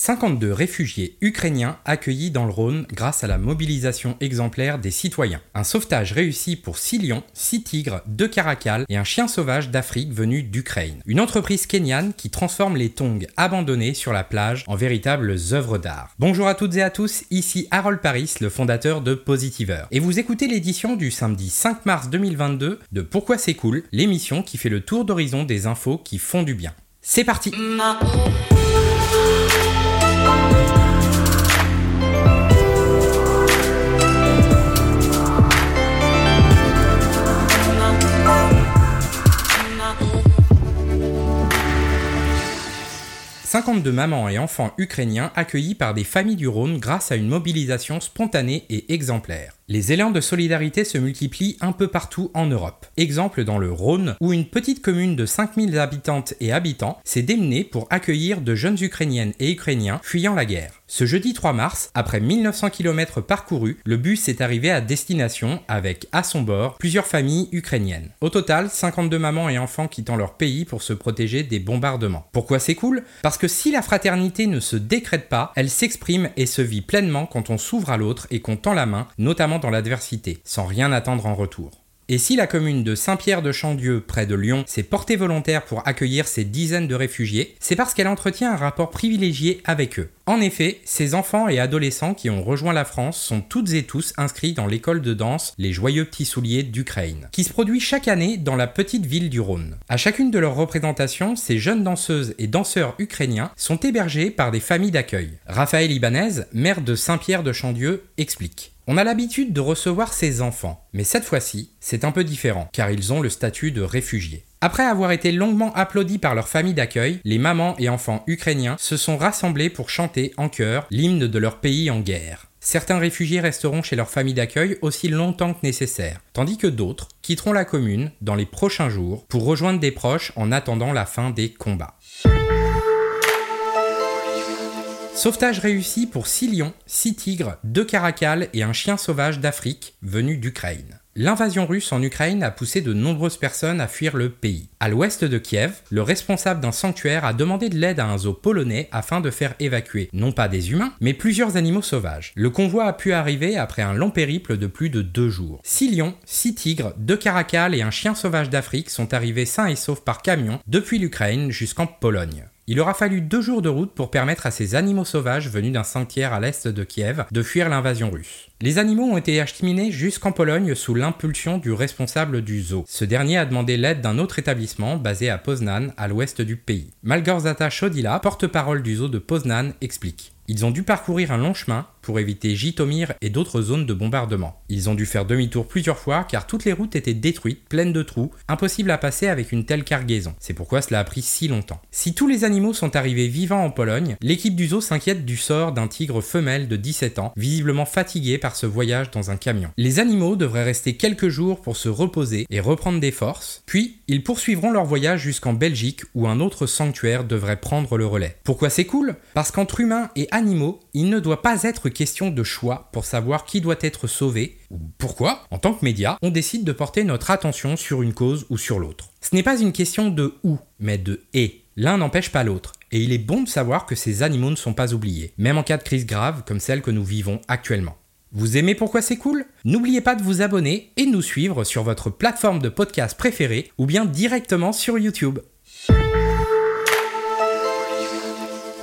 52 réfugiés ukrainiens accueillis dans le Rhône grâce à la mobilisation exemplaire des citoyens. Un sauvetage réussi pour 6 lions, 6 tigres, 2 caracals et un chien sauvage d'Afrique venu d'Ukraine. Une entreprise kenyane qui transforme les tongs abandonnés sur la plage en véritables œuvres d'art. Bonjour à toutes et à tous, ici Harold Paris, le fondateur de Positiver. Et vous écoutez l'édition du samedi 5 mars 2022 de Pourquoi c'est cool, l'émission qui fait le tour d'horizon des infos qui font du bien. C'est parti! 52 mamans et enfants ukrainiens accueillis par des familles du Rhône grâce à une mobilisation spontanée et exemplaire. Les élans de solidarité se multiplient un peu partout en Europe. Exemple dans le Rhône, où une petite commune de 5000 habitantes et habitants s'est démenée pour accueillir de jeunes Ukrainiennes et Ukrainiens fuyant la guerre. Ce jeudi 3 mars, après 1900 km parcourus, le bus est arrivé à destination avec à son bord plusieurs familles ukrainiennes. Au total, 52 mamans et enfants quittant leur pays pour se protéger des bombardements. Pourquoi c'est cool? Parce que si la fraternité ne se décrète pas, elle s'exprime et se vit pleinement quand on s'ouvre à l'autre et qu'on tend la main, notamment dans l'adversité, sans rien attendre en retour. Et si la commune de Saint-Pierre-de-Chandieu, près de Lyon, s'est portée volontaire pour accueillir ces dizaines de réfugiés, c'est parce qu'elle entretient un rapport privilégié avec eux. En effet, ces enfants et adolescents qui ont rejoint la France sont toutes et tous inscrits dans l'école de danse Les Joyeux Petits Souliers d'Ukraine, qui se produit chaque année dans la petite ville du Rhône. À chacune de leurs représentations, ces jeunes danseuses et danseurs ukrainiens sont hébergés par des familles d'accueil. Raphaël Ibanez, maire de Saint-Pierre-de-Chandieu, explique. On a l'habitude de recevoir ces enfants, mais cette fois-ci, c'est un peu différent, car ils ont le statut de réfugiés. Après avoir été longuement applaudis par leur famille d'accueil, les mamans et enfants ukrainiens se sont rassemblés pour chanter en chœur l'hymne de leur pays en guerre. Certains réfugiés resteront chez leur famille d'accueil aussi longtemps que nécessaire, tandis que d'autres quitteront la commune dans les prochains jours pour rejoindre des proches en attendant la fin des combats. Sauvetage réussi pour 6 lions, 6 tigres, 2 caracals et un chien sauvage d'Afrique venu d'Ukraine. L'invasion russe en Ukraine a poussé de nombreuses personnes à fuir le pays. À l'ouest de Kiev, le responsable d'un sanctuaire a demandé de l'aide à un zoo polonais afin de faire évacuer non pas des humains, mais plusieurs animaux sauvages. Le convoi a pu arriver après un long périple de plus de deux jours. Six lions, six tigres, deux caracals et un chien sauvage d'Afrique sont arrivés sains et saufs par camion depuis l'Ukraine jusqu'en Pologne. Il aura fallu deux jours de route pour permettre à ces animaux sauvages venus d'un sanctuaire à l'est de Kiev de fuir l'invasion russe. Les animaux ont été acheminés jusqu'en Pologne sous l'impulsion du responsable du zoo. Ce dernier a demandé l'aide d'un autre établissement basé à Poznan, à l'ouest du pays. Malgorzata Shodila, porte-parole du zoo de Poznan, explique. Ils ont dû parcourir un long chemin pour éviter Jitomir et d'autres zones de bombardement. Ils ont dû faire demi-tour plusieurs fois car toutes les routes étaient détruites, pleines de trous, impossible à passer avec une telle cargaison. C'est pourquoi cela a pris si longtemps. Si tous les animaux sont arrivés vivants en Pologne, l'équipe du zoo s'inquiète du sort d'un tigre femelle de 17 ans, visiblement fatigué par ce voyage dans un camion. Les animaux devraient rester quelques jours pour se reposer et reprendre des forces, puis ils poursuivront leur voyage jusqu'en Belgique où un autre sanctuaire devrait prendre le relais. Pourquoi c'est cool? Parce qu'entre humains et animaux, il ne doit pas être question de choix pour savoir qui doit être sauvé ou pourquoi, en tant que média, on décide de porter notre attention sur une cause ou sur l'autre. Ce n'est pas une question de où, mais de et. L'un n'empêche pas l'autre, et il est bon de savoir que ces animaux ne sont pas oubliés, même en cas de crise grave comme celle que nous vivons actuellement. Vous aimez pourquoi c'est cool? N'oubliez pas de vous abonner et de nous suivre sur votre plateforme de podcast préférée ou bien directement sur YouTube.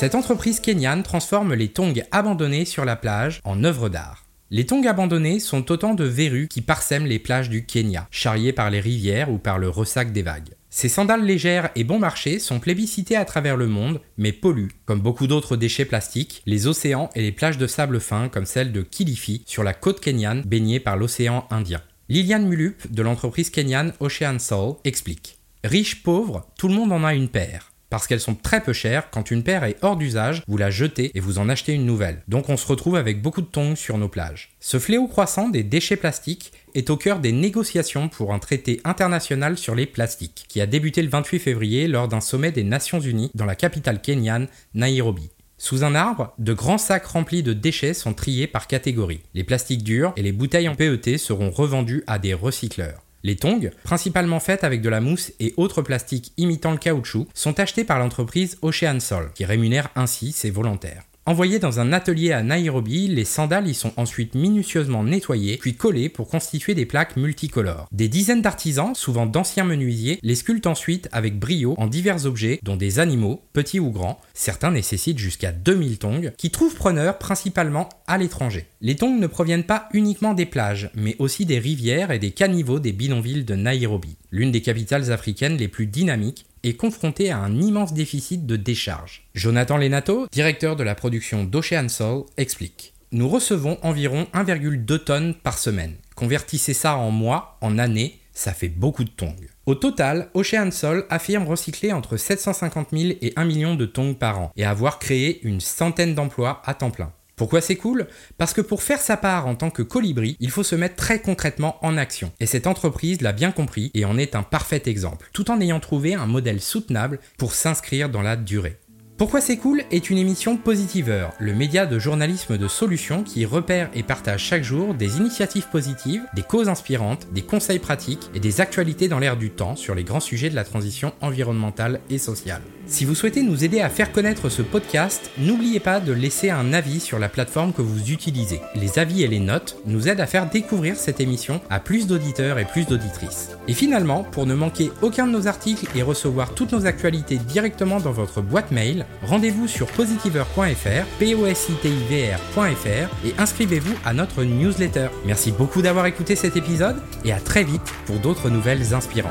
Cette entreprise kenyane transforme les tongs abandonnés sur la plage en œuvres d'art. Les tongs abandonnés sont autant de verrues qui parsèment les plages du Kenya, charriées par les rivières ou par le ressac des vagues. Ces sandales légères et bon marché sont plébiscitées à travers le monde, mais polluent, comme beaucoup d'autres déchets plastiques, les océans et les plages de sable fin comme celle de Kilifi sur la côte kenyane baignée par l'océan Indien. Liliane Mulup de l'entreprise kenyane Ocean Soul explique. Riche, pauvre, tout le monde en a une paire. Parce qu'elles sont très peu chères, quand une paire est hors d'usage, vous la jetez et vous en achetez une nouvelle. Donc on se retrouve avec beaucoup de tongs sur nos plages. Ce fléau croissant des déchets plastiques est au cœur des négociations pour un traité international sur les plastiques, qui a débuté le 28 février lors d'un sommet des Nations Unies dans la capitale kenyane, Nairobi. Sous un arbre, de grands sacs remplis de déchets sont triés par catégorie. Les plastiques durs et les bouteilles en PET seront revendus à des recycleurs. Les tongs, principalement faites avec de la mousse et autres plastiques imitant le caoutchouc, sont achetés par l'entreprise Ocean Sol, qui rémunère ainsi ses volontaires. Envoyés dans un atelier à Nairobi, les sandales y sont ensuite minutieusement nettoyées puis collées pour constituer des plaques multicolores. Des dizaines d'artisans, souvent d'anciens menuisiers, les sculptent ensuite avec brio en divers objets, dont des animaux, petits ou grands. Certains nécessitent jusqu'à 2000 tongs, qui trouvent preneurs principalement à l'étranger. Les tongs ne proviennent pas uniquement des plages, mais aussi des rivières et des caniveaux des bidonvilles de Nairobi, l'une des capitales africaines les plus dynamiques est confronté à un immense déficit de décharge. Jonathan Lenato, directeur de la production d'Ocean Soul, explique. Nous recevons environ 1,2 tonnes par semaine. Convertissez ça en mois, en années, ça fait beaucoup de tongs. Au total, Ocean Soul affirme recycler entre 750 000 et 1 million de tongs par an et avoir créé une centaine d'emplois à temps plein. Pourquoi c'est cool? Parce que pour faire sa part en tant que colibri, il faut se mettre très concrètement en action. Et cette entreprise l'a bien compris et en est un parfait exemple, tout en ayant trouvé un modèle soutenable pour s'inscrire dans la durée. Pourquoi c'est cool est une émission Positiveur, le média de journalisme de solutions qui repère et partage chaque jour des initiatives positives, des causes inspirantes, des conseils pratiques et des actualités dans l'air du temps sur les grands sujets de la transition environnementale et sociale. Si vous souhaitez nous aider à faire connaître ce podcast, n'oubliez pas de laisser un avis sur la plateforme que vous utilisez. Les avis et les notes nous aident à faire découvrir cette émission à plus d'auditeurs et plus d'auditrices. Et finalement, pour ne manquer aucun de nos articles et recevoir toutes nos actualités directement dans votre boîte mail, rendez-vous sur positiver.fr, p o s i t i v r.fr et inscrivez-vous à notre newsletter. Merci beaucoup d'avoir écouté cet épisode et à très vite pour d'autres nouvelles inspirantes.